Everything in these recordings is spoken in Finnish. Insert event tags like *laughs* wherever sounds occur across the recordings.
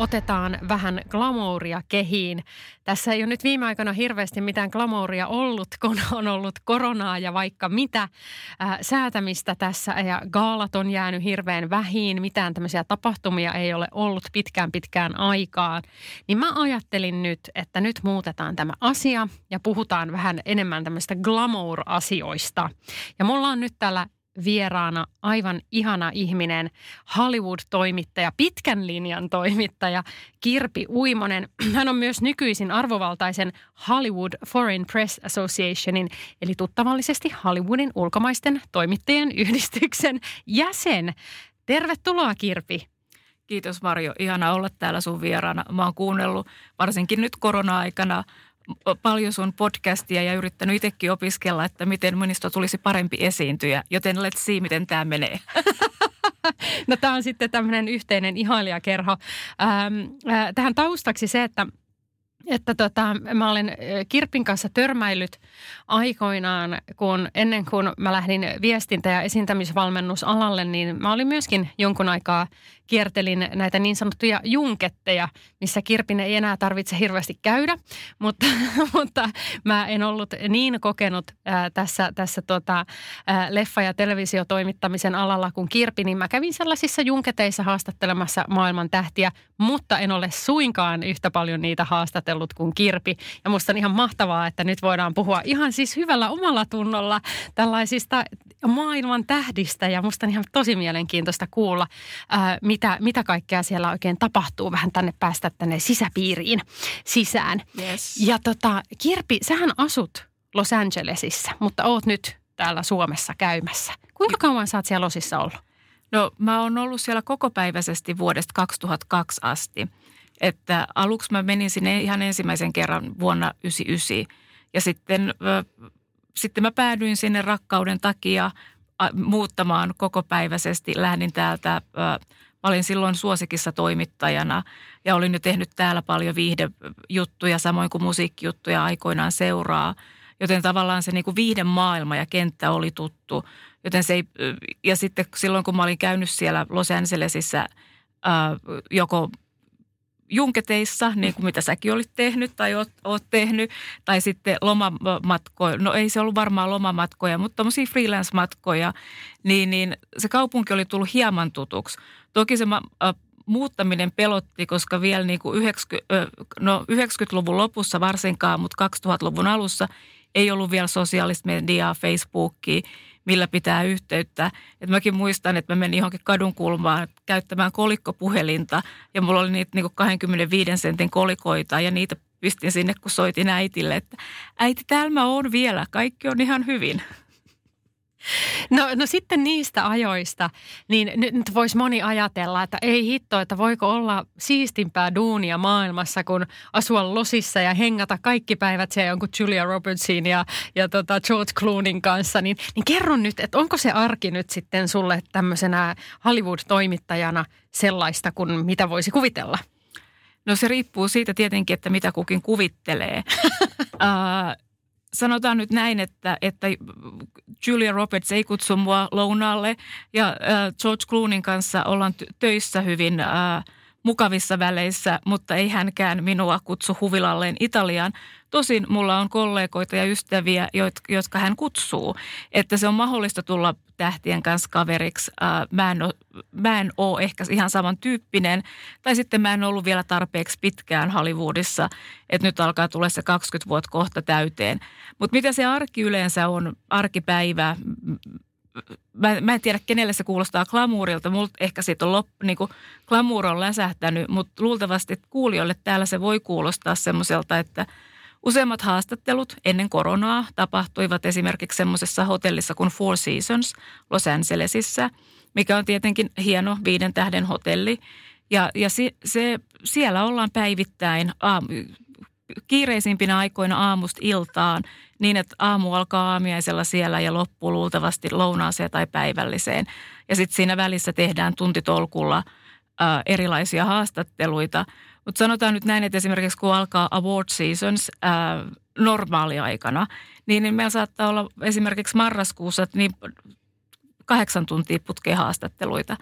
Otetaan vähän glamouria kehiin. Tässä ei ole nyt viime aikoina hirveästi mitään glamouria ollut, kun *laughs* on ollut koronaa ja vaikka mitä äh, säätämistä tässä. Ja gaalat on jäänyt hirveän vähiin, mitään tämmöisiä tapahtumia ei ole ollut pitkään pitkään aikaan. Niin mä ajattelin nyt, että nyt muutetaan tämä asia ja puhutaan vähän enemmän tämmöistä glamour-asioista. Ja mulla on nyt täällä vieraana aivan ihana ihminen, Hollywood-toimittaja, pitkän linjan toimittaja Kirpi Uimonen. *clears throat* Hän on myös nykyisin arvovaltaisen Hollywood Foreign Press Associationin, eli tuttavallisesti Hollywoodin ulkomaisten toimittajien yhdistyksen jäsen. Tervetuloa Kirpi. Kiitos Marjo, ihana olla täällä sun vieraana. Mä oon kuunnellut varsinkin nyt korona-aikana paljon sun podcastia ja yrittänyt itsekin opiskella, että miten minusta tulisi parempi esiintyjä. Joten let's see, miten tämä menee. *laughs* No tämä on sitten tämmöinen yhteinen ihailijakerho. Ähm, äh, tähän taustaksi se, että että tota, mä olen Kirpin kanssa törmäillyt aikoinaan, kun ennen kuin mä lähdin viestintä- ja esiintämisvalmennusalalle, niin mä olin myöskin jonkun aikaa kiertelin näitä niin sanottuja junketteja, missä Kirpin ei enää tarvitse hirveästi käydä, mutta, *laughs* mutta mä en ollut niin kokenut ää, tässä, tässä tota, ää, leffa- ja televisiotoimittamisen alalla kuin Kirpi, niin mä kävin sellaisissa junketeissa haastattelemassa maailman tähtiä, mutta en ole suinkaan yhtä paljon niitä haastatellut kuin Kirpi. Ja musta on ihan mahtavaa, että nyt voidaan puhua ihan siis hyvällä omalla tunnolla tällaisista maailman tähdistä ja musta on ihan tosi mielenkiintoista kuulla, ää, mitä, mitä kaikkea siellä oikein tapahtuu vähän tänne päästä tänne sisäpiiriin sisään. Yes. Ja tota, Kirpi, sähän asut Los Angelesissa, mutta oot nyt täällä Suomessa käymässä. Kuinka kauan sä oot siellä Losissa ollut? No mä oon ollut siellä kokopäiväisesti vuodesta 2002 asti. Että aluksi mä menin sinne ihan ensimmäisen kerran vuonna 1999 ja sitten, äh, sitten mä päädyin sinne rakkauden takia muuttamaan kokopäiväisesti. Lähdin täältä Mä olin silloin suosikissa toimittajana ja olin jo tehnyt täällä paljon viihdejuttuja, samoin kuin musiikkijuttuja aikoinaan seuraa. Joten tavallaan se niin kuin viihden maailma ja kenttä oli tuttu. Joten se ei, ja sitten silloin kun mä olin käynyt siellä Los Angelesissa joko junketeissa, niin kuin mitä säkin olit tehnyt tai oot, oot tehnyt, tai sitten lomamatkoja, no ei se ollut varmaan lomamatkoja, mutta tämmöisiä freelance-matkoja, niin, niin se kaupunki oli tullut hieman tutuksi. Toki se äh, muuttaminen pelotti, koska vielä niin kuin 90, äh, no 90-luvun lopussa varsinkaan, mutta 2000-luvun alussa ei ollut vielä sosiaalista mediaa, Facebookia, millä pitää yhteyttä. Et mäkin muistan, että mä menin johonkin kadun kulmaan käyttämään kolikkopuhelinta ja mulla oli niitä niin kuin 25 sentin kolikoita ja niitä pistin sinne, kun soitin äitille, että äiti, täällä mä oon vielä, kaikki on ihan hyvin. No, no sitten niistä ajoista, niin nyt voisi moni ajatella, että ei hitto, että voiko olla siistimpää duunia maailmassa, kun asua losissa ja hengata kaikki päivät siellä jonkun Julia Robertsin ja, ja tota George Cloonin kanssa. Niin, niin kerro nyt, että onko se arki nyt sitten sulle tämmöisenä Hollywood-toimittajana sellaista kuin mitä voisi kuvitella? No se riippuu siitä tietenkin, että mitä kukin kuvittelee. *laughs* uh, sanotaan nyt näin, että, että Julia Roberts ei kutsu mua lounaalle. Ja äh, George Cloonin kanssa ollaan töissä hyvin äh, mukavissa väleissä, mutta ei hänkään minua kutsu huvilalleen Italiaan. Tosin mulla on kollegoita ja ystäviä, jotka hän kutsuu, että se on mahdollista tulla tähtien kanssa kaveriksi. Mä en, ole, mä en ole ehkä ihan samantyyppinen, tai sitten mä en ollut vielä tarpeeksi pitkään Hollywoodissa, että nyt alkaa tulla se 20 vuotta kohta täyteen. Mutta mitä se arki yleensä on, arkipäivä, mä, mä en tiedä, kenelle se kuulostaa glamuurilta. Multa ehkä siitä on loppu, niin kuin glamuur on läsähtänyt, mutta luultavasti kuulijoille täällä se voi kuulostaa semmoiselta, että useimmat haastattelut ennen koronaa tapahtuivat esimerkiksi semmoisessa hotellissa kuin Four Seasons Los Angelesissa, mikä on tietenkin hieno viiden tähden hotelli. Ja, ja se, se, siellä ollaan päivittäin aamu, kiireisimpinä aikoina aamusta iltaan niin, että aamu alkaa aamiaisella siellä ja loppuu luultavasti lounaaseen tai päivälliseen. Ja sitten siinä välissä tehdään tuntitolkulla ää, erilaisia haastatteluita. Mutta sanotaan nyt näin, että esimerkiksi kun alkaa award seasons ää, normaaliaikana, niin, niin meillä saattaa olla esimerkiksi marraskuussa niin kahdeksan tuntia putkeen haastatteluita.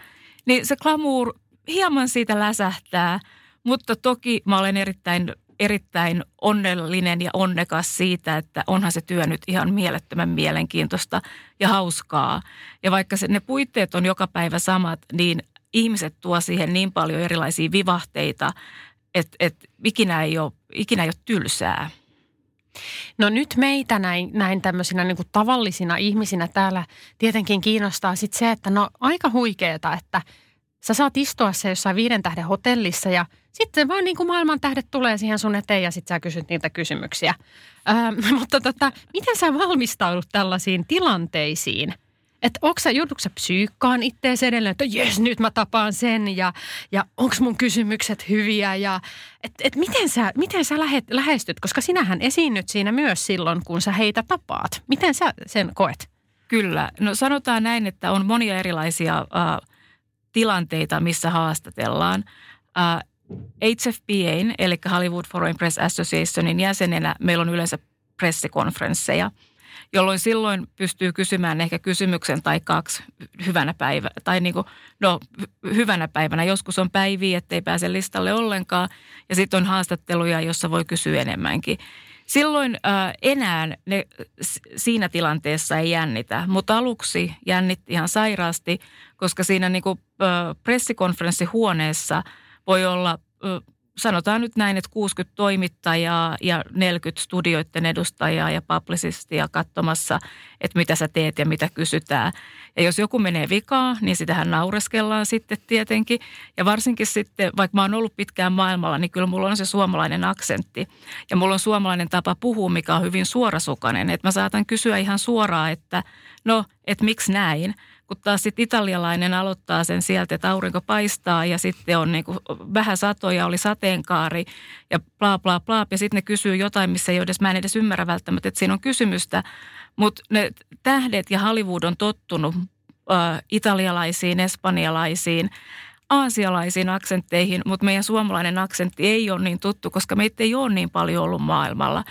Niin se glamour hieman siitä läsähtää, mutta toki mä olen erittäin erittäin onnellinen ja onnekas siitä, että onhan se työ nyt ihan mielettömän mielenkiintoista ja hauskaa. Ja vaikka se, ne puitteet on joka päivä samat, niin ihmiset tuo siihen niin paljon erilaisia vivahteita, että, että ikinä, ei ole, ikinä ei ole tylsää. No nyt meitä näin, näin tämmöisinä niin kuin tavallisina ihmisinä täällä tietenkin kiinnostaa sit se, että no aika huikeeta, että – Sä saat istua se jossain viiden tähden hotellissa ja sitten vaan niin kuin maailman tähdet tulee siihen sun eteen ja sitten sä kysyt niitä kysymyksiä. Ähm, *laughs* mutta tota, miten sä valmistaudut tällaisiin tilanteisiin? Että onko sä, joudutko sä psyykkaan ittees edelleen, että jes, nyt mä tapaan sen ja, ja onko mun kysymykset hyviä ja et, et miten sä, miten sä lähet, lähestyt, koska sinähän esiinnyt siinä myös silloin, kun sä heitä tapaat. Miten sä sen koet? Kyllä. No sanotaan näin, että on monia erilaisia äh, tilanteita, missä haastatellaan. Uh, HFPAin, eli Hollywood Foreign Press Associationin jäsenenä meillä on yleensä pressikonferensseja, jolloin silloin pystyy kysymään ehkä kysymyksen tai kaksi hyvänä päivänä, tai niin kuin, no, hyvänä päivänä. Joskus on päiviä, ettei pääse listalle ollenkaan, ja sitten on haastatteluja, jossa voi kysyä enemmänkin. Silloin äh, enää ne siinä tilanteessa ei jännitä, mutta aluksi jännitti ihan sairaasti, koska siinä niin kuin, äh, pressikonferenssihuoneessa voi olla äh, sanotaan nyt näin, että 60 toimittajaa ja 40 studioiden edustajaa ja publicistia katsomassa, että mitä sä teet ja mitä kysytään. Ja jos joku menee vikaa, niin sitähän naureskellaan sitten tietenkin. Ja varsinkin sitten, vaikka mä oon ollut pitkään maailmalla, niin kyllä mulla on se suomalainen aksentti. Ja mulla on suomalainen tapa puhua, mikä on hyvin suorasukainen. Että mä saatan kysyä ihan suoraan, että no, että miksi näin – kun taas sitten italialainen aloittaa sen sieltä, että aurinko paistaa ja sitten on niin vähän satoja, oli sateenkaari ja bla bla bla. Ja sitten ne kysyy jotain, missä ei edes, mä en edes ymmärrä välttämättä, että siinä on kysymystä. Mutta ne tähdet ja Hollywood on tottunut äh, italialaisiin, espanjalaisiin, aasialaisiin aksentteihin, mutta meidän suomalainen aksentti ei ole niin tuttu, koska meitä ei ole niin paljon ollut maailmalla.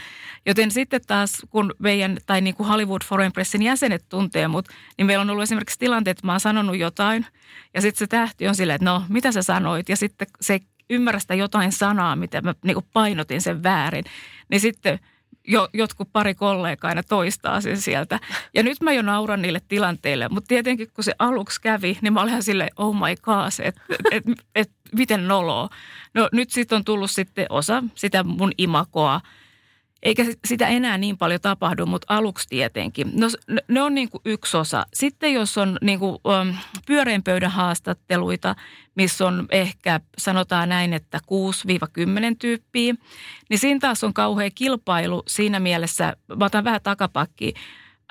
Joten sitten taas, kun meidän, tai niin kuin Hollywood Foreign Pressin jäsenet tuntee mut, niin meillä on ollut esimerkiksi tilanteet, että mä oon sanonut jotain, ja sitten se tähti on silleen, että no, mitä sä sanoit? Ja sitten se ymmärrä sitä jotain sanaa, mitä mä niin painotin sen väärin. Niin sitten jo, jotkut pari kollegaa aina toistaa sen sieltä. Ja nyt mä jo nauran niille tilanteille, mutta tietenkin kun se aluksi kävi, niin mä olin silleen, oh my god, että et, et, et, miten noloa. No nyt sitten on tullut sitten osa sitä mun imakoa, eikä sitä enää niin paljon tapahdu, mutta aluksi tietenkin. No, ne on niin kuin yksi osa. Sitten jos on niin kuin, um, pyöreän pöydän haastatteluita, missä on ehkä sanotaan näin, että 6-10 tyyppiä, niin siinä taas on kauhea kilpailu siinä mielessä, mä otan vähän takapakkiin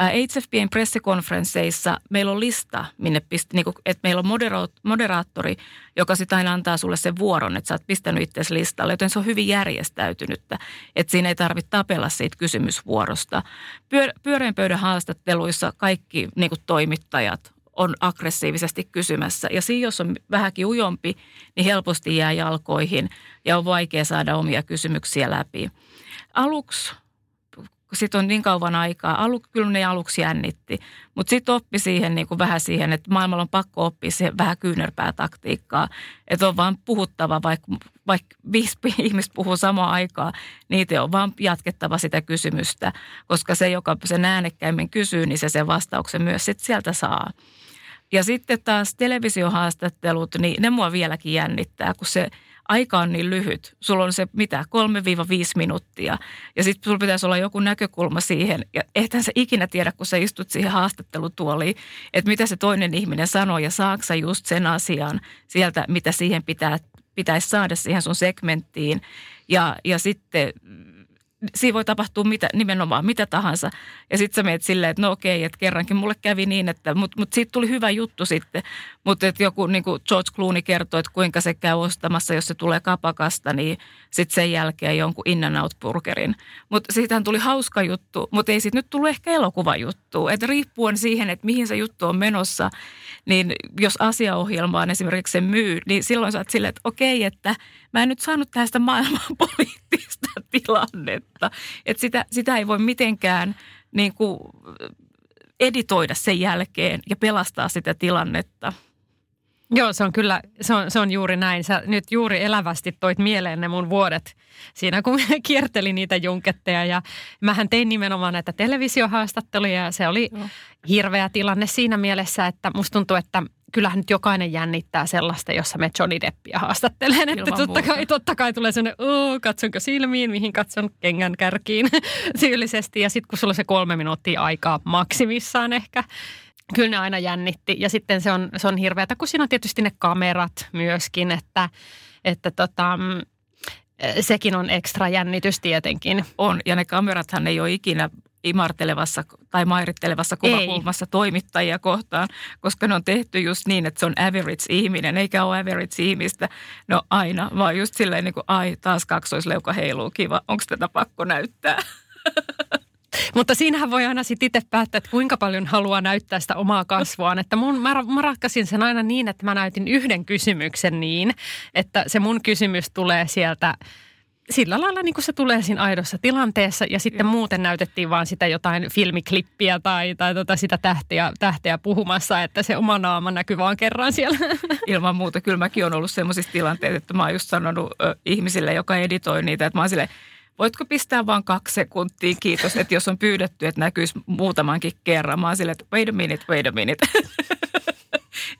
HFPn pressikonferensseissa meillä on lista, minne pist, niin kuin, että meillä on moderaattori, joka sitten aina antaa sulle sen vuoron, että sä oot pistänyt itse listalle, joten se on hyvin järjestäytynyttä, että siinä ei tarvitse tapella siitä kysymysvuorosta. Pyör, pyöreän pöydän haastatteluissa kaikki niin kuin toimittajat on aggressiivisesti kysymässä. Ja siinä, jos on vähänkin ujompi, niin helposti jää jalkoihin ja on vaikea saada omia kysymyksiä läpi. Aluksi kun sitten on niin kauan aikaa. Alu, kyllä ne aluksi jännitti, mutta sitten oppi siihen niin kuin vähän siihen, että maailmalla on pakko oppia siihen vähän kyynärpää taktiikkaa. Että on vaan puhuttava, vaikka, vaikka viisi *laughs* ihmistä puhuu samaan aikaan, niitä on vaan jatkettava sitä kysymystä, koska se, joka sen äänekkäimmin kysyy, niin se sen vastauksen myös sit sieltä saa. Ja sitten taas televisiohaastattelut, niin ne mua vieläkin jännittää, kun se – aika on niin lyhyt. Sulla on se mitä, 3-5 minuuttia. Ja sitten sulla pitäisi olla joku näkökulma siihen. Ja ehtä sä ikinä tiedä, kun sä istut siihen haastattelutuoliin, että mitä se toinen ihminen sanoo ja saaksa just sen asian sieltä, mitä siihen pitää, pitäisi saada siihen sun segmenttiin. Ja, ja sitten siinä voi tapahtua mitä, nimenomaan mitä tahansa. Ja sitten sä meet silleen, että no okei, että kerrankin mulle kävi niin, että mutta mut siitä tuli hyvä juttu sitten. Mutta että joku niin kuin George Clooney kertoo, että kuinka se käy ostamassa, jos se tulee kapakasta, niin sitten sen jälkeen jonkun in and out burgerin. Mutta siitähän tuli hauska juttu, mutta ei siitä nyt tullut ehkä juttu. Että riippuen siihen, että mihin se juttu on menossa, niin jos asiaohjelmaan esimerkiksi se myy, niin silloin sä oot silleen, että okei, että mä en nyt saanut tästä maailman *laughs* poliittista tilannetta. Että sitä, sitä ei voi mitenkään niin kuin editoida sen jälkeen ja pelastaa sitä tilannetta. Joo, se on kyllä, se on, se on juuri näin. Sä nyt juuri elävästi toit mieleen ne mun vuodet siinä, kun *laughs* kiertelin niitä junketteja. Ja mähän tein nimenomaan näitä televisiohaastatteluja ja se oli Joo. hirveä tilanne siinä mielessä, että musta tuntuu, että kyllähän nyt jokainen jännittää sellaista, jossa me Johnny Deppia haastattelen. Että totta kai, totta kai tulee sellainen, oh, katsonko silmiin, mihin katson kengän kärkiin *laughs* syyllisesti. Ja sitten kun sulla on se kolme minuuttia aikaa maksimissaan ehkä, kyllä ne aina jännitti. Ja sitten se on, se on hirveätä, kun siinä on tietysti ne kamerat myöskin, että, että tota, mm, sekin on ekstra jännitys tietenkin. On, ja ne kamerathan ei ole ikinä imartelevassa tai mairittelevassa kuvakulmassa ei. toimittajia kohtaan, koska ne on tehty just niin, että se on average-ihminen, eikä ole average-ihmistä. No aina, vaan just silleen niin kuin, ai taas kaksoisleuka heiluu, kiva, onko tätä pakko näyttää? *laughs* Mutta siinähän voi aina sitten itse päättää, että kuinka paljon haluaa näyttää sitä omaa kasvuaan. Että mun, mä, mä ratkaisin sen aina niin, että mä näytin yhden kysymyksen niin, että se mun kysymys tulee sieltä sillä lailla niin kuin se tulee siinä aidossa tilanteessa ja sitten muuten näytettiin vaan sitä jotain filmiklippiä tai, tai tota sitä tähteä, tähteä puhumassa, että se oma naama näkyy vaan kerran siellä. *laughs* Ilman muuta. Kyllä mäkin olen ollut sellaisissa tilanteissa, että mä oon just sanonut ö, ihmisille, joka editoi niitä, että mä oon silleen, voitko pistää vain kaksi sekuntia, kiitos, että jos on pyydetty, että näkyisi muutamankin kerran. Mä oon silleen, että wait a minute, wait a minute. *laughs*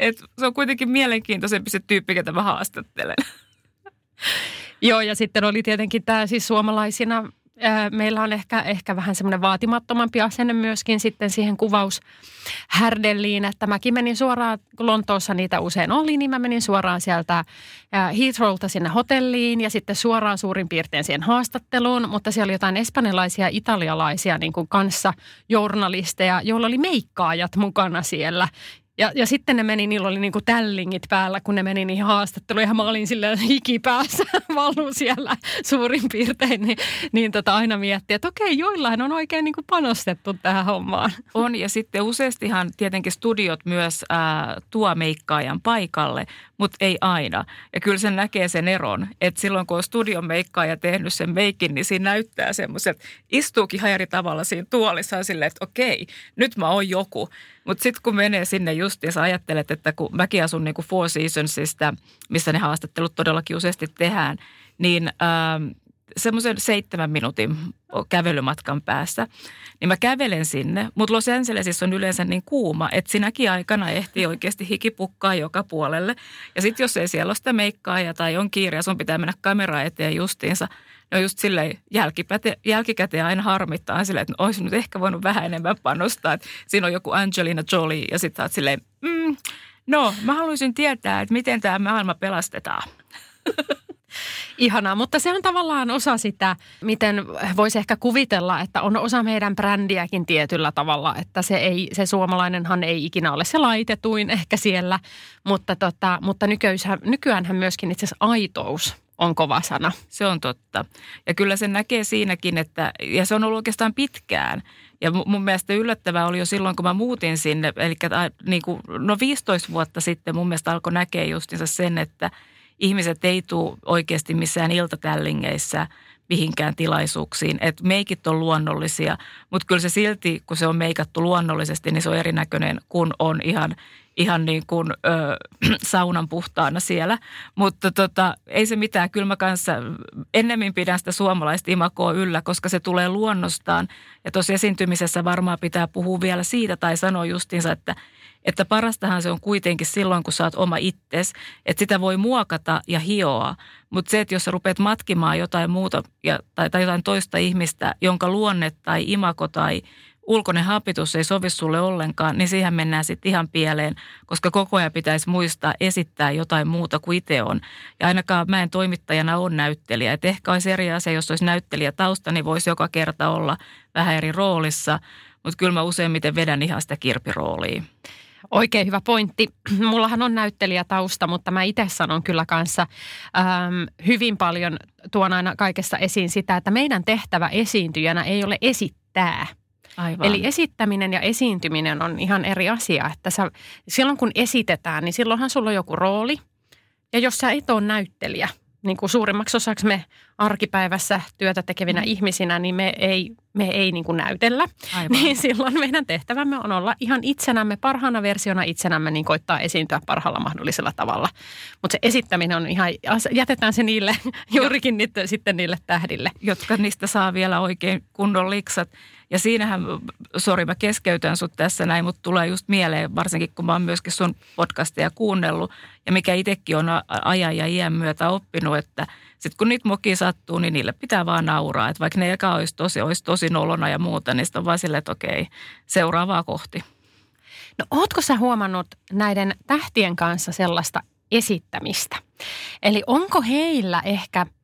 Et se on kuitenkin mielenkiintoisempi se tyyppi, ketä mä haastattelen. *laughs* Joo, ja sitten oli tietenkin tämä siis suomalaisina meillä on ehkä, ehkä vähän semmoinen vaatimattomampi asenne myöskin sitten siihen kuvaushärdelliin, että mäkin menin suoraan, Lontoossa niitä usein oli, niin mä menin suoraan sieltä Heathrowlta sinne hotelliin ja sitten suoraan suurin piirtein siihen haastatteluun, mutta siellä oli jotain espanjalaisia, italialaisia niin kuin kanssa journalisteja, joilla oli meikkaajat mukana siellä ja, ja sitten ne meni, niillä oli niinku tällingit päällä, kun ne meni niihin haastatteluihin. Ja mä olin sillä hikipäässä *laughs* valu siellä suurin piirtein. Niin, niin tota aina miettii, että okei, joillain on oikein niinku panostettu tähän hommaan. On ja sitten useastihan tietenkin studiot myös ää, tuo meikkaajan paikalle, mutta ei aina. Ja kyllä sen näkee sen eron, että silloin kun on studion meikkaaja tehnyt sen meikin, niin siinä näyttää semmoiset, istuukin ihan eri tavalla siinä tuolissa silleen, että okei, nyt mä oon joku. Mutta sitten kun menee sinne just ja sä ajattelet, että kun mäkin asun niin kuin Four Seasonsista, missä ne haastattelut todellakin useasti tehdään, niin ähm, semmoisen seitsemän minuutin kävelymatkan päässä, niin mä kävelen sinne. Mutta Los Angelesissa on yleensä niin kuuma, että sinäkin aikana ehtii oikeasti hikipukkaa joka puolelle. Ja sitten jos ei siellä ole sitä meikkaa tai on kiire ja sun pitää mennä kamera eteen justiinsa, ne on just silleen jälkipäte, jälkikäteen aina harmittaa silleen, että olisi nyt ehkä voinut vähän enemmän panostaa. Että siinä on joku Angelina Jolie ja sitten oot silleen, mm, no mä haluaisin tietää, että miten tämä maailma pelastetaan. *laughs* Ihanaa, mutta se on tavallaan osa sitä, miten voisi ehkä kuvitella, että on osa meidän brändiäkin tietyllä tavalla, että se, ei, se suomalainenhan ei ikinä ole se laitetuin ehkä siellä, mutta, tota, mutta nykyäänhän myöskin itse asiassa aitous on kova sana. Se on totta. Ja kyllä se näkee siinäkin, että, ja se on ollut oikeastaan pitkään. Ja mun mielestä yllättävää oli jo silloin, kun mä muutin sinne, eli niin kuin, no 15 vuotta sitten mun mielestä alkoi näkeä justiinsa sen, että ihmiset ei tule oikeasti missään iltatällingeissä mihinkään tilaisuuksiin. Että meikit on luonnollisia, mutta kyllä se silti, kun se on meikattu luonnollisesti, niin se on erinäköinen, kun on ihan, ihan niin kuin ö, *clears throat* saunan puhtaana siellä. Mutta tota, ei se mitään, kyllä mä kanssa ennemmin pidän sitä suomalaista imakoa yllä, koska se tulee luonnostaan. Ja tuossa esiintymisessä varmaan pitää puhua vielä siitä tai sanoa justiinsa, että – että parastahan se on kuitenkin silloin, kun sä oot oma itses, että sitä voi muokata ja hioa. Mutta se, että jos sä rupeat matkimaan jotain muuta ja, tai, tai jotain toista ihmistä, jonka luonne tai imako tai ulkoinen hapitus ei sovi sulle ollenkaan, niin siihen mennään sitten ihan pieleen, koska koko ajan pitäisi muistaa esittää jotain muuta kuin itse on. Ja ainakaan mä en toimittajana ole näyttelijä. Et ehkä olisi eri asia, jos olisi näyttelijä tausta, niin voisi joka kerta olla vähän eri roolissa. Mutta kyllä mä useimmiten vedän ihan sitä kirpiroolia. Oikein hyvä pointti. *clears throat* Mullahan on näyttelijätausta, mutta mä itse sanon kyllä kanssa äm, hyvin paljon tuon aina kaikessa esiin sitä, että meidän tehtävä esiintyjänä ei ole esittää. Aivan. Eli esittäminen ja esiintyminen on ihan eri asia. Että sä, silloin kun esitetään, niin silloinhan sulla on joku rooli. Ja jos sä et ole näyttelijä, niin kuin suurimmaksi osaksi me arkipäivässä työtä tekevinä mm. ihmisinä, niin me ei, me ei niin kuin näytellä. Aivan. Niin silloin meidän tehtävämme on olla ihan itsenämme, parhaana versiona itsenämme, niin koittaa esiintyä parhaalla mahdollisella tavalla. Mutta se esittäminen on ihan, jätetään se niille, *laughs* juurikin niitä, sitten niille tähdille. Jotka niistä saa vielä oikein kunnon liksat. Ja siinähän, sori mä keskeytän sut tässä näin, mutta tulee just mieleen, varsinkin kun mä oon myöskin sun podcastia kuunnellut ja mikä itsekin on ajan ja iän myötä oppinut, että sitten kun niitä mokia sattuu, niin niille pitää vaan nauraa. Että vaikka ne eka olisi tosi, olisi tosi nolona ja muuta, niin sitten on vaan silleen, että okei, seuraavaa kohti. No ootko sä huomannut näiden tähtien kanssa sellaista esittämistä? Eli onko heillä ehkä –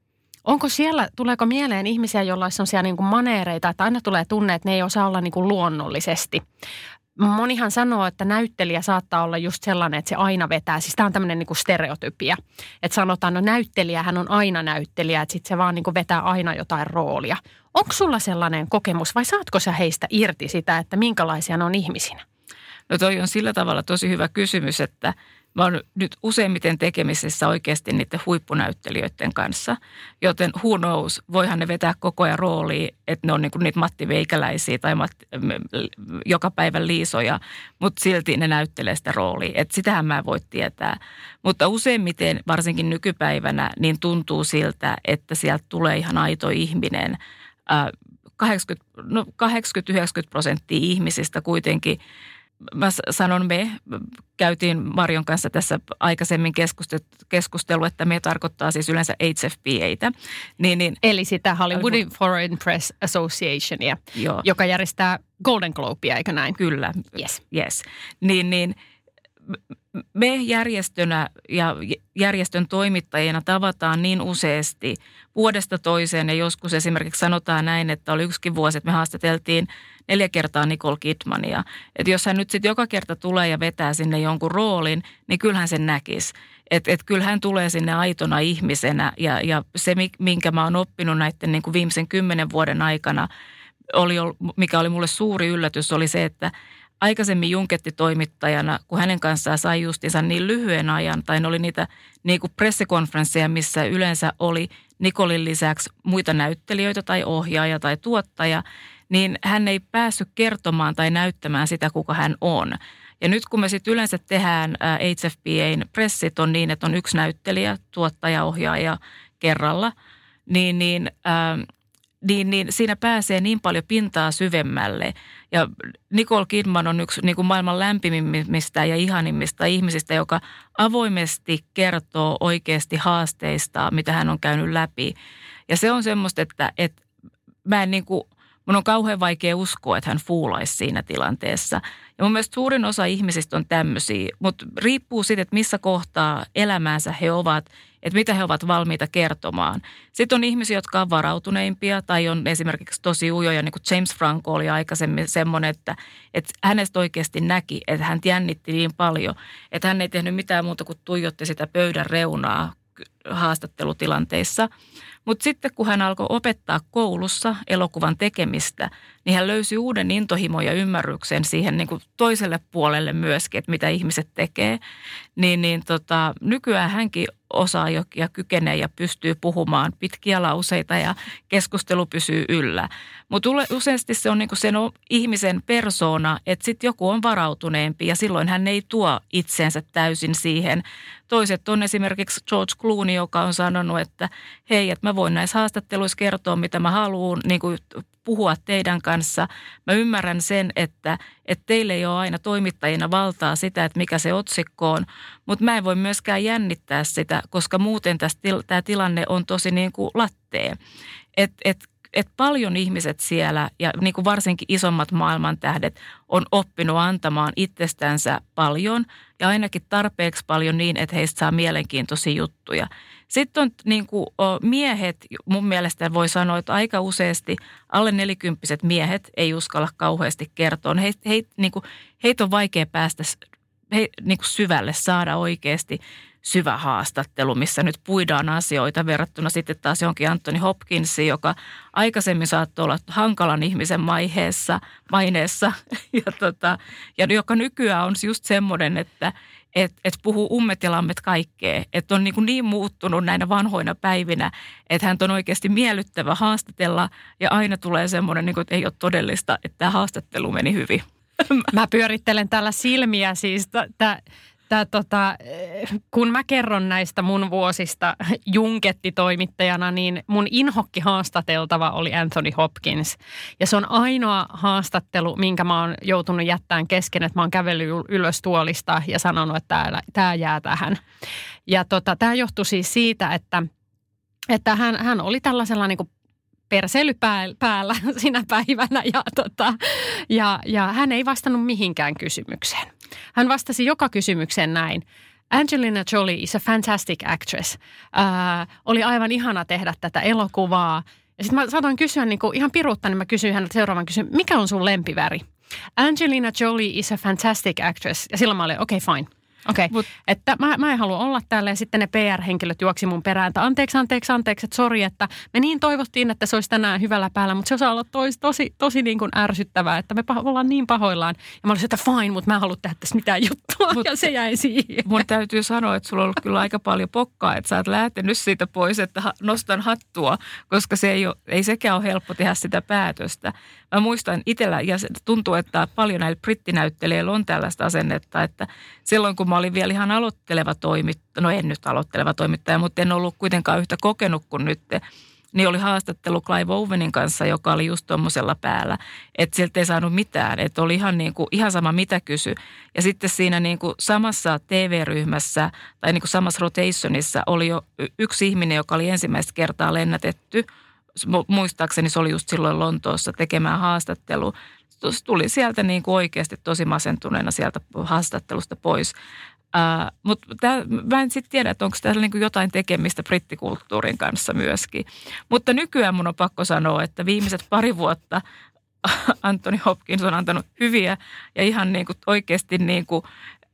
Onko siellä, tuleeko mieleen ihmisiä, joilla on sellaisia niin kuin maneereita, että aina tulee tunne, että ne ei osaa olla niin kuin luonnollisesti? Monihan sanoo, että näyttelijä saattaa olla just sellainen, että se aina vetää. Siis tämä on tämmöinen niin kuin stereotypia. Että sanotaan, no näyttelijä, hän on aina näyttelijä, että sitten se vaan niin kuin vetää aina jotain roolia. Onko sulla sellainen kokemus vai saatko sä heistä irti sitä, että minkälaisia ne on ihmisinä? No toi on sillä tavalla tosi hyvä kysymys, että Mä oon nyt useimmiten tekemisessä oikeasti niiden huippunäyttelijöiden kanssa. Joten who knows, voihan ne vetää koko ajan roolia, että ne on niin kuin niitä Matti Veikäläisiä tai Matti, joka päivän liisoja, mutta silti ne näyttelee sitä roolia. Että sitähän mä voi tietää. Mutta useimmiten, varsinkin nykypäivänä, niin tuntuu siltä, että sieltä tulee ihan aito ihminen. 80, no 80-90 prosenttia ihmisistä kuitenkin – mä sanon me, käytiin Marion kanssa tässä aikaisemmin keskustelu, että me tarkoittaa siis yleensä HFPAtä. Niin, niin, Eli sitä Hollywoodin Foreign Press Associationia, joo. joka järjestää Golden Globea, eikö näin? Kyllä. Yes. yes. Niin, niin me järjestönä ja järjestön toimittajina tavataan niin useasti vuodesta toiseen ja joskus esimerkiksi sanotaan näin, että oli yksikin vuosi, että me haastateltiin neljä kertaa Nicole Kidmania. Että jos hän nyt sitten joka kerta tulee ja vetää sinne jonkun roolin, niin kyllähän sen näkisi. Että et kyllähän tulee sinne aitona ihmisenä ja, ja se, minkä mä oon oppinut näiden niin kuin viimeisen kymmenen vuoden aikana, oli, mikä oli mulle suuri yllätys, oli se, että aikaisemmin Junketti-toimittajana, kun hänen kanssaan sai justiinsa niin lyhyen ajan, tai ne oli niitä niin kuin pressikonferensseja, missä yleensä oli Nikolin lisäksi muita näyttelijöitä tai ohjaaja tai tuottaja, niin hän ei päässyt kertomaan tai näyttämään sitä, kuka hän on. Ja nyt kun me sitten yleensä tehdään HFPAn pressit on niin, että on yksi näyttelijä, tuottaja, ohjaaja kerralla, niin, niin äh, niin, niin siinä pääsee niin paljon pintaa syvemmälle. Ja Nicole Kidman on yksi niin kuin maailman lämpimimmistä ja ihanimmista ihmisistä, joka avoimesti kertoo oikeasti haasteista, mitä hän on käynyt läpi. Ja se on semmoista, että, että mä en niin kuin, mun on kauhean vaikea uskoa, että hän fuulaisi siinä tilanteessa. Ja mun mielestä suurin osa ihmisistä on tämmöisiä, mutta riippuu siitä, että missä kohtaa elämäänsä he ovat – että mitä he ovat valmiita kertomaan. Sitten on ihmisiä, jotka on varautuneimpia tai on esimerkiksi tosi ujoja, niin kuin James Franco oli aikaisemmin semmoinen, että, että hänestä oikeasti näki, että hän jännitti niin paljon, että hän ei tehnyt mitään muuta kuin tuijotti sitä pöydän reunaa haastattelutilanteissa. Mutta sitten kun hän alkoi opettaa koulussa elokuvan tekemistä, niin hän löysi uuden intohimon ja ymmärryksen siihen niin kuin toiselle puolelle myöskin, että mitä ihmiset tekee. Niin, niin tota, nykyään hänkin osaa ja kykenee ja pystyy puhumaan pitkiä lauseita ja keskustelu pysyy yllä. Mutta useasti se on niinku sen ihmisen persona, että sitten joku on varautuneempi ja silloin hän ei tuo itseensä täysin siihen. Toiset on esimerkiksi George Clooney, joka on sanonut, että hei, että mä voin näissä haastatteluissa kertoa, mitä mä haluan, niin kuin puhua teidän kanssa. Mä ymmärrän sen, että, että teille ei ole aina toimittajina valtaa sitä, että mikä se otsikko on, mutta mä en voi myöskään jännittää sitä, koska muuten tämä tilanne on tosi niin kuin lattee. Et, et, et paljon ihmiset siellä ja niin kuin varsinkin isommat maailmantähdet on oppinut antamaan itsestänsä paljon ja ainakin tarpeeksi paljon niin, että heistä saa mielenkiintoisia juttuja. Sitten on niin kuin, miehet, mun mielestä voi sanoa, että aika useasti alle nelikymppiset miehet ei uskalla kauheasti kertoa. He, he, niin kuin, heitä on vaikea päästä he, niin kuin syvälle, saada oikeasti syvä haastattelu, missä nyt puidaan asioita verrattuna sitten taas johonkin Anthony Hopkinsiin, joka aikaisemmin saattoi olla hankalan ihmisen maiheessa, maineessa *laughs* ja, tota, ja joka nykyään on just semmoinen, että että et puhuu ummet ja kaikkea. Että on niin, kuin niin muuttunut näinä vanhoina päivinä, että hän on oikeasti miellyttävä haastatella ja aina tulee semmoinen, niin kuin, että ei ole todellista, että tämä haastattelu meni hyvin. *laughs* Mä pyörittelen täällä silmiä siis. T- että tota, kun mä kerron näistä mun vuosista junkettitoimittajana, niin mun inhokki haastateltava oli Anthony Hopkins. Ja se on ainoa haastattelu, minkä mä oon joutunut jättämään kesken, että mä oon kävellyt ylös tuolista ja sanonut, että tämä jää tähän. Ja tota, tämä johtui siis siitä, että, että hän, hän oli tällaisella niin perseily päällä *laughs* sinä päivänä ja, tota, ja, ja hän ei vastannut mihinkään kysymykseen. Hän vastasi joka kysymykseen näin. Angelina Jolie is a fantastic actress. Äh, oli aivan ihana tehdä tätä elokuvaa. Ja sitten mä saatoin kysyä niin kuin ihan piruutta, niin mä kysyin häneltä seuraavan kysymyksen, mikä on sun lempiväri? Angelina Jolie is a fantastic actress. Ja silloin mä olin, okei okay, fine. Okei, okay. että mä, mä en halua olla täällä ja sitten ne PR-henkilöt juoksi mun perään, että anteeksi, anteeksi, anteeksi, että sori, että me niin toivottiin, että se olisi tänään hyvällä päällä, mutta se osaa olla tosi, tosi, tosi niin kuin ärsyttävää, että me ollaan niin pahoillaan. Ja mä olisin, että fine, mutta mä en halua tehdä tässä mitään juttua Mut, ja se jäi siihen. Mun täytyy sanoa, että sulla on ollut kyllä aika paljon pokkaa, että sä oot lähtenyt siitä pois, että nostan hattua, koska se ei, ole, ei sekään ole helppo tehdä sitä päätöstä. Mä muistan itsellä, ja se tuntuu, että paljon näillä brittinäyttelijöillä on tällaista asennetta, että silloin kun mä olin vielä ihan aloitteleva toimittaja, no en nyt aloitteleva toimittaja, mutta en ollut kuitenkaan yhtä kokenut kuin nyt, niin oli haastattelu Clive Owenin kanssa, joka oli just tuommoisella päällä, että sieltä ei saanut mitään, että oli ihan, niin kuin, ihan sama mitä kysy. Ja sitten siinä niin kuin samassa TV-ryhmässä tai niin kuin samassa rotationissa oli jo yksi ihminen, joka oli ensimmäistä kertaa lennätetty – muistaakseni se oli just silloin Lontoossa tekemään haastattelu. Tuli sieltä niin kuin oikeasti tosi masentuneena sieltä haastattelusta pois. Mutta mä en sitten tiedä, että onko täällä niinku jotain tekemistä brittikulttuurin kanssa myöskin. Mutta nykyään mun on pakko sanoa, että viimeiset pari vuotta *laughs* Anthony Hopkins on antanut hyviä ja ihan niinku oikeasti niinku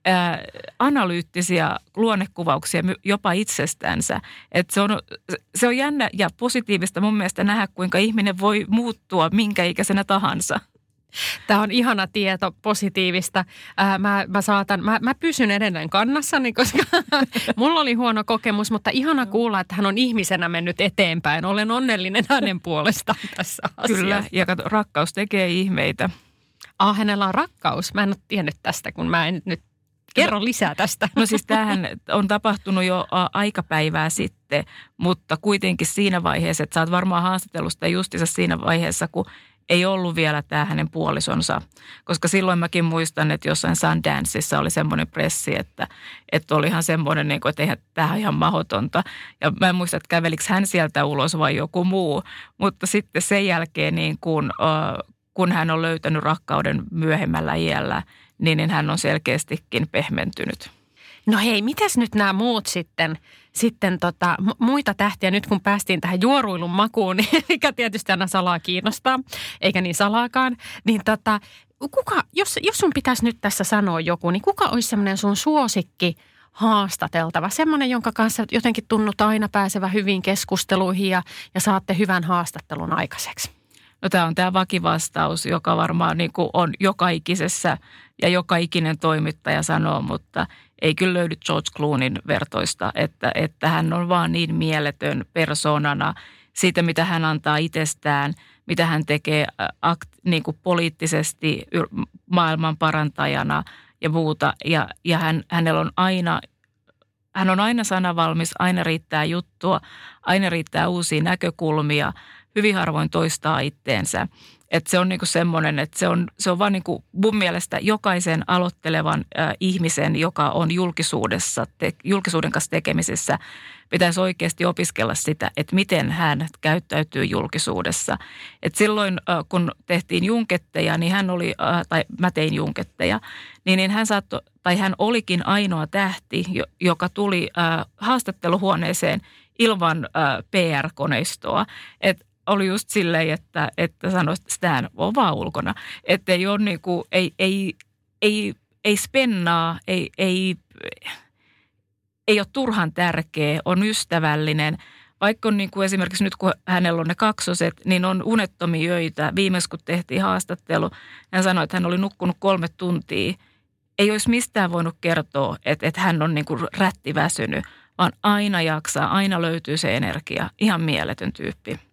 ää, analyyttisiä luonnekuvauksia jopa itsestänsä. Et se, on, se on jännä ja positiivista mun mielestä nähdä, kuinka ihminen voi muuttua minkä ikäisenä tahansa. Tämä on ihana tieto, positiivista. Ää, mä, mä, saatan, mä, mä pysyn edelleen kannassani, koska *laughs* mulla oli huono kokemus, mutta ihana kuulla, että hän on ihmisenä mennyt eteenpäin. Olen onnellinen hänen puolestaan *laughs* tässä asiassa. Kyllä, ja rakkaus tekee ihmeitä. Ah, hänellä on rakkaus. Mä en ole tiennyt tästä, kun mä en nyt Kerro lisää tästä. No siis tämähän on tapahtunut jo aikapäivää sitten, mutta kuitenkin siinä vaiheessa, että sä oot varmaan haastatellusta justissa siinä vaiheessa, kun ei ollut vielä tämä hänen puolisonsa. Koska silloin mäkin muistan, että jossain Sundanceissa oli semmoinen pressi, että, että oli ihan semmoinen, niin kuin, että eihän tämä ihan mahdotonta. Ja mä en muista, että kävelikö hän sieltä ulos vai joku muu. Mutta sitten sen jälkeen, niin kun, kun hän on löytänyt rakkauden myöhemmällä iällä, niin, niin hän on selkeästikin pehmentynyt. No hei, mitäs nyt nämä muut sitten, sitten tota, muita tähtiä, nyt kun päästiin tähän juoruilun makuun, *laughs* niin mikä tietysti aina salaa kiinnostaa, eikä niin salaakaan, niin tota, kuka, jos, jos sun pitäisi nyt tässä sanoa joku, niin kuka olisi semmoinen sun suosikki haastateltava? Semmoinen, jonka kanssa jotenkin tunnut aina pääsevä hyvin keskusteluihin ja, ja saatte hyvän haastattelun aikaiseksi. No tämä on tämä vakivastaus, joka varmaan niin kuin on joka ikisessä ja joka ikinen toimittaja sanoo, mutta ei kyllä löydy George Cloonin vertoista, että, että hän on vaan niin mieletön persoonana siitä, mitä hän antaa itsestään, mitä hän tekee akt, niin kuin poliittisesti maailman parantajana ja muuta. Ja, ja hän, hänellä on aina hän on aina sanavalmis, aina riittää juttua, aina riittää uusia näkökulmia – hyvin harvoin toistaa itteensä. Että se on niinku semmoinen, että se on, se on vaan niinku mun mielestä jokaisen aloittelevan äh, ihmisen, joka on julkisuudessa, te, julkisuuden kanssa tekemisessä, pitäisi oikeasti opiskella sitä, että miten hän käyttäytyy julkisuudessa. Et silloin, äh, kun tehtiin junketteja, niin hän oli, äh, tai mä tein junketteja, niin, niin hän saattoi, tai hän olikin ainoa tähti, joka tuli äh, haastatteluhuoneeseen ilman äh, PR-koneistoa. Et oli just silleen, että, että sanoisi, että sitä on vaan ulkona. Että ei ole niin kuin, ei, ei, ei, ei spennaa, ei, ei, ei ole turhan tärkeä, on ystävällinen. Vaikka on niin kuin esimerkiksi nyt, kun hänellä on ne kaksoset, niin on unettomia öitä. Viimeis kun tehtiin haastattelu, hän sanoi, että hän oli nukkunut kolme tuntia. Ei olisi mistään voinut kertoa, että, että hän on niin kuin rättiväsynyt, vaan aina jaksaa, aina löytyy se energia. Ihan mieletön tyyppi.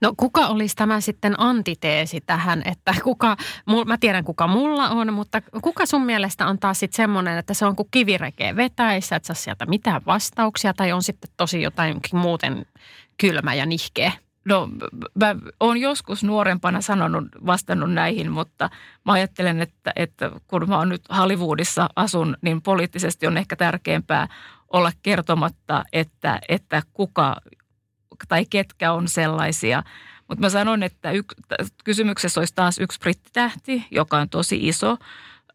No kuka olisi tämä sitten antiteesi tähän, että kuka, mä tiedän kuka mulla on, mutta kuka sun mielestä on taas sitten semmoinen, että se on kuin kivirekee vetäissä, että sä sieltä mitään vastauksia tai on sitten tosi jotain muuten kylmä ja nihkeä? No mä oon joskus nuorempana sanonut, vastannut näihin, mutta mä ajattelen, että, että kun mä oon nyt Hollywoodissa asun, niin poliittisesti on ehkä tärkeämpää olla kertomatta, että, että kuka tai ketkä on sellaisia. Mutta mä sanon, että yk, kysymyksessä olisi taas yksi brittitähti, joka on tosi iso.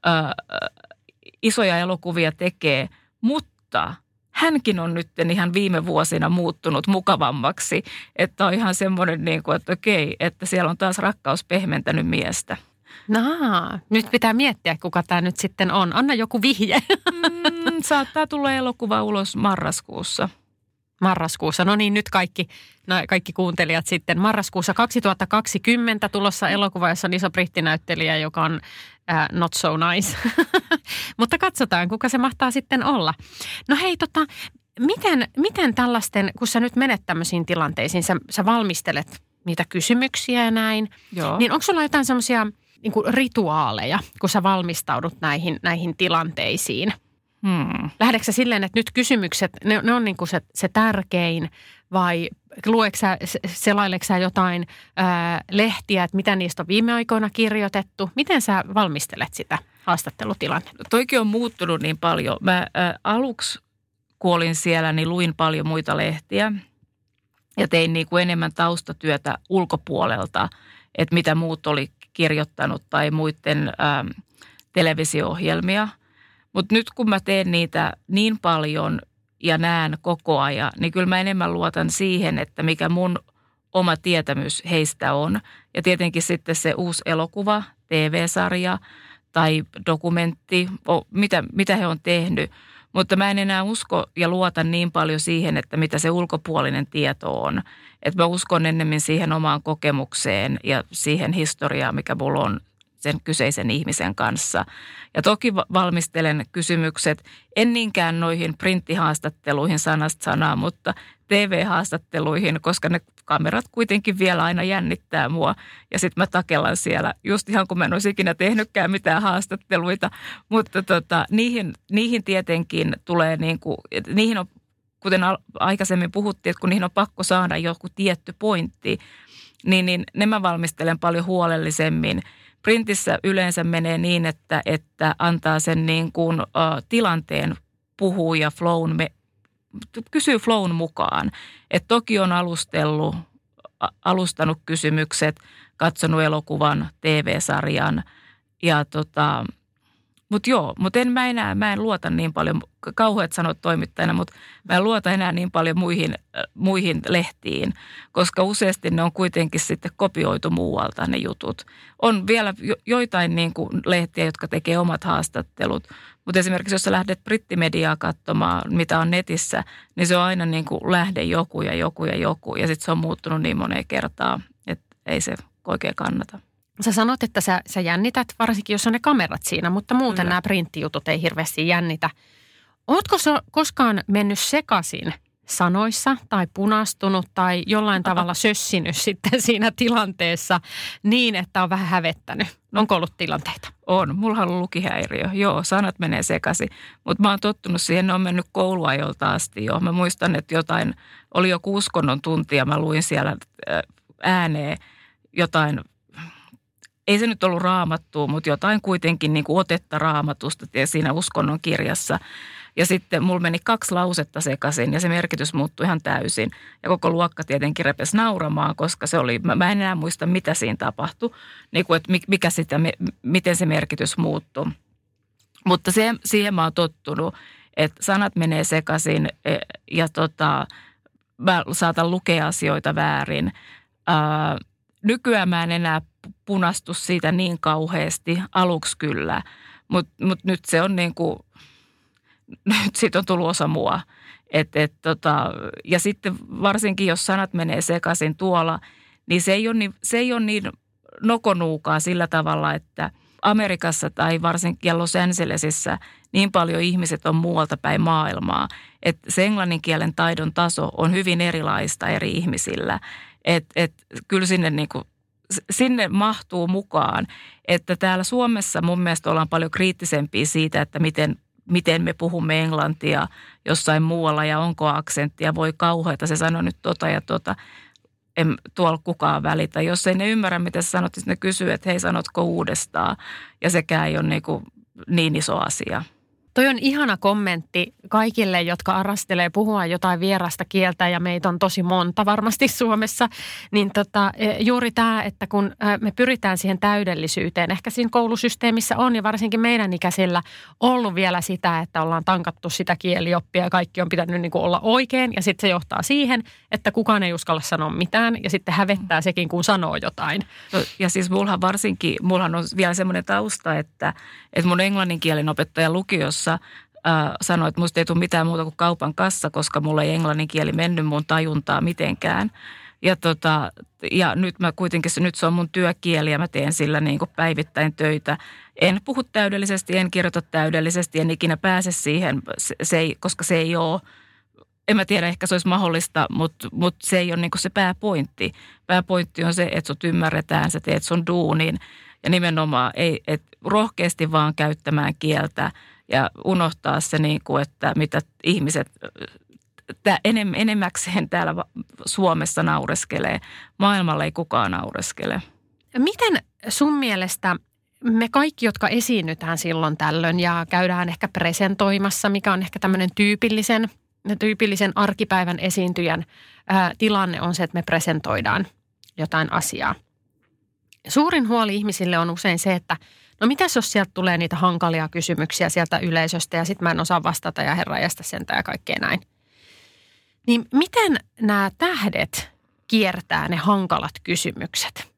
Ö, isoja elokuvia tekee, mutta hänkin on nyt ihan viime vuosina muuttunut mukavammaksi. Että on ihan semmoinen, niin kuin, että okei, että siellä on taas rakkaus pehmentänyt miestä. Naa, nyt pitää miettiä, kuka tämä nyt sitten on. Anna joku vihje. Mm, saattaa tulla elokuva ulos marraskuussa marraskuussa. No niin, nyt kaikki, no, kaikki kuuntelijat sitten. Marraskuussa 2020 tulossa elokuva, jossa on iso brittinäyttelijä, joka on äh, not so nice. *laughs* Mutta katsotaan, kuka se mahtaa sitten olla. No hei, tota, miten, miten tällaisten, kun sä nyt menet tämmöisiin tilanteisiin, sä, sä valmistelet niitä kysymyksiä ja näin, Joo. niin onko sulla jotain semmoisia niin rituaaleja, kun sä valmistaudut näihin, näihin tilanteisiin – Hmm. Lähdetkö silleen, että nyt kysymykset, ne, ne on niin kuin se, se tärkein vai lueksä, selaileksä jotain ää, lehtiä, että mitä niistä on viime aikoina kirjoitettu? Miten sä valmistelet sitä haastattelutilannetta? No, toikin on muuttunut niin paljon. Mä ää, aluksi kuolin siellä, niin luin paljon muita lehtiä ja tein niin kuin enemmän taustatyötä ulkopuolelta, että mitä muut oli kirjoittanut tai muiden ää, televisio-ohjelmia – mutta nyt kun mä teen niitä niin paljon ja näen koko ajan, niin kyllä mä enemmän luotan siihen, että mikä mun oma tietämys heistä on. Ja tietenkin sitten se uusi elokuva, TV-sarja tai dokumentti, mitä, mitä he on tehnyt. Mutta mä en enää usko ja luota niin paljon siihen, että mitä se ulkopuolinen tieto on. Että mä uskon ennemmin siihen omaan kokemukseen ja siihen historiaan, mikä mulla on sen kyseisen ihmisen kanssa. Ja toki valmistelen kysymykset, en niinkään noihin printtihaastatteluihin sanasta sanaa, mutta TV-haastatteluihin, koska ne kamerat kuitenkin vielä aina jännittää mua. Ja sitten mä takellan siellä, just ihan kun mä en olisi ikinä tehnytkään mitään haastatteluita. Mutta tota, niihin, niihin tietenkin tulee niin kuin, niihin on, kuten aikaisemmin puhuttiin, että kun niihin on pakko saada joku tietty pointti, niin, niin ne mä valmistelen paljon huolellisemmin – Printissä yleensä menee niin, että, että antaa sen niin kuin, uh, tilanteen puhuu ja flown, me, kysyy flown mukaan. Et toki on alustellut, alustanut kysymykset, katsonut elokuvan, TV-sarjan ja tota, Mutta joo, mutta en mä enää, mä en luota niin paljon, kauheat sanot toimittajana, mutta mä en luota enää niin paljon muihin, äh, muihin lehtiin, koska useasti ne on kuitenkin sitten kopioitu muualta ne jutut. On vielä jo, joitain niin kuin lehtiä, jotka tekee omat haastattelut, mutta esimerkiksi jos sä lähdet brittimediaa katsomaan, mitä on netissä, niin se on aina niin kuin lähde joku ja joku ja joku. Ja sitten se on muuttunut niin moneen kertaa, että ei se oikein kannata. Sä sanot, että sä, sä jännität, varsinkin jos on ne kamerat siinä, mutta muuten Kyllä. nämä printtijutut ei hirveästi jännitä. Ootko sä koskaan mennyt sekaisin sanoissa tai punastunut tai jollain tavalla *laughs* sössinyt sitten siinä tilanteessa niin, että on vähän hävettänyt? Onko ollut tilanteita? On. Mulla on ollut lukihäiriö. Joo, sanat menee sekaisin. Mutta mä oon tottunut siihen, ne on mennyt kouluajolta asti jo. Mä muistan, että jotain, oli joku uskonnon tunti ja mä luin siellä ääneen jotain ei se nyt ollut raamattua, mutta jotain kuitenkin niin kuin otetta raamatusta siinä uskonnon kirjassa. Ja sitten mulla meni kaksi lausetta sekaisin ja se merkitys muuttui ihan täysin. Ja koko luokka tietenkin repesi nauramaan, koska se oli, mä, en enää muista mitä siinä tapahtui, niin kuin, että mikä sitä, miten se merkitys muuttui. Mutta se, siihen mä oon tottunut, että sanat menee sekaisin e, ja tota, mä saatan lukea asioita väärin. Ää, nykyään mä en enää punastu siitä niin kauheasti, aluksi kyllä, mutta mut nyt se on niin kuin, nyt siitä on tullut osa mua. Et, et, tota, ja sitten varsinkin, jos sanat menee sekaisin tuolla, niin se ei ole niin, se ei ole niin nokonuukaa sillä tavalla, että Amerikassa tai varsinkin Los Angelesissa niin paljon ihmiset on muualta päin maailmaa, että se englannin kielen taidon taso on hyvin erilaista eri ihmisillä. Et, et, kyllä sinne niin kuin sinne mahtuu mukaan. Että täällä Suomessa mun mielestä ollaan paljon kriittisempiä siitä, että miten, miten me puhumme englantia jossain muualla ja onko aksenttia. Voi kauheata, se sanoo nyt tota ja tota. En tuolla kukaan välitä. Jos ei ne ymmärrä, mitä sä sanot, niin ne kysyy, että hei, sanotko uudestaan. Ja sekään ei ole niin, kuin niin iso asia. Toi on ihana kommentti kaikille, jotka arastelee puhua jotain vierasta kieltä ja meitä on tosi monta varmasti Suomessa. Niin tota, e, juuri tämä, että kun me pyritään siihen täydellisyyteen, ehkä siinä koulusysteemissä on ja varsinkin meidän ikäisillä ollut vielä sitä, että ollaan tankattu sitä kielioppia ja kaikki on pitänyt niin kuin olla oikein ja sitten se johtaa siihen, että kukaan ei uskalla sanoa mitään ja sitten hävettää sekin, kun sanoo jotain. No, ja siis mulla varsinkin, mulla on vielä semmoinen tausta, että, että mun englanninkielen opettaja lukiossa tuossa äh, sanoi, että musta ei tule mitään muuta kuin kaupan kassa, koska mulla ei englannin kieli mennyt mun tajuntaa mitenkään. Ja, tota, ja nyt mä kuitenkin, nyt se on mun työkieli ja mä teen sillä niin kuin päivittäin töitä. En puhu täydellisesti, en kirjoita täydellisesti, en ikinä pääse siihen, se, se ei, koska se ei ole, en mä tiedä, ehkä se olisi mahdollista, mutta, mutta se ei ole niin se pääpointti. Pääpointti on se, että sut ymmärretään, sä teet sun duunin ja nimenomaan ei, et rohkeasti vaan käyttämään kieltä – ja unohtaa se, niin kuin, että mitä ihmiset enem, enemmäkseen täällä Suomessa naureskelee. Maailmalla ei kukaan naureskele. Miten sun mielestä me kaikki, jotka esiinnytään silloin tällöin ja käydään ehkä presentoimassa, mikä on ehkä tämmöinen tyypillisen, tyypillisen arkipäivän esiintyjän ää, tilanne on se, että me presentoidaan jotain asiaa. Suurin huoli ihmisille on usein se, että – no mitäs jos sieltä tulee niitä hankalia kysymyksiä sieltä yleisöstä ja sitten mä en osaa vastata ja herra sentään ja kaikkea näin. Niin miten nämä tähdet kiertää ne hankalat kysymykset?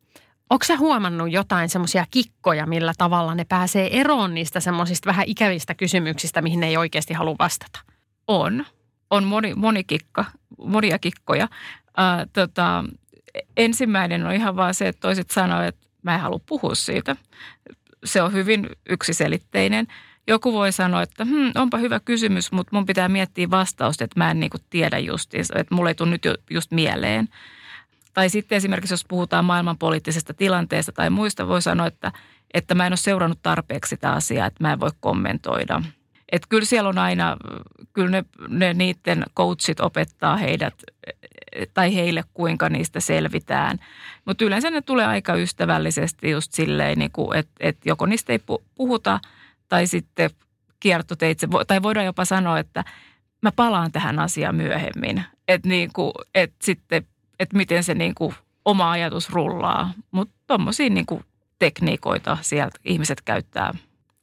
Onko sä huomannut jotain semmoisia kikkoja, millä tavalla ne pääsee eroon niistä semmoisista vähän ikävistä kysymyksistä, mihin ne ei oikeasti halua vastata? On. On moni, moni kikka, monia kikkoja. Äh, tota, ensimmäinen on ihan vaan se, että toiset sanoo, että mä en halua puhua siitä se on hyvin yksiselitteinen. Joku voi sanoa, että hm, onpa hyvä kysymys, mutta mun pitää miettiä vastausta, että mä en niinku tiedä justiinsa, että mulle ei tule nyt just mieleen. Tai sitten esimerkiksi, jos puhutaan maailmanpoliittisesta tilanteesta tai muista, voi sanoa, että, että mä en ole seurannut tarpeeksi sitä asiaa, että mä en voi kommentoida. Että kyllä siellä on aina, kyllä ne, ne niiden coachit opettaa heidät tai heille, kuinka niistä selvitään. Mutta yleensä ne tulee aika ystävällisesti just silleen, niin että, että joko niistä ei puhuta tai sitten kiertoteitse, tai voidaan jopa sanoa, että mä palaan tähän asiaan myöhemmin. Että niin kuin, että sitten, että miten se niin kuin oma ajatus rullaa. Mutta tuommoisia niin tekniikoita sieltä ihmiset käyttää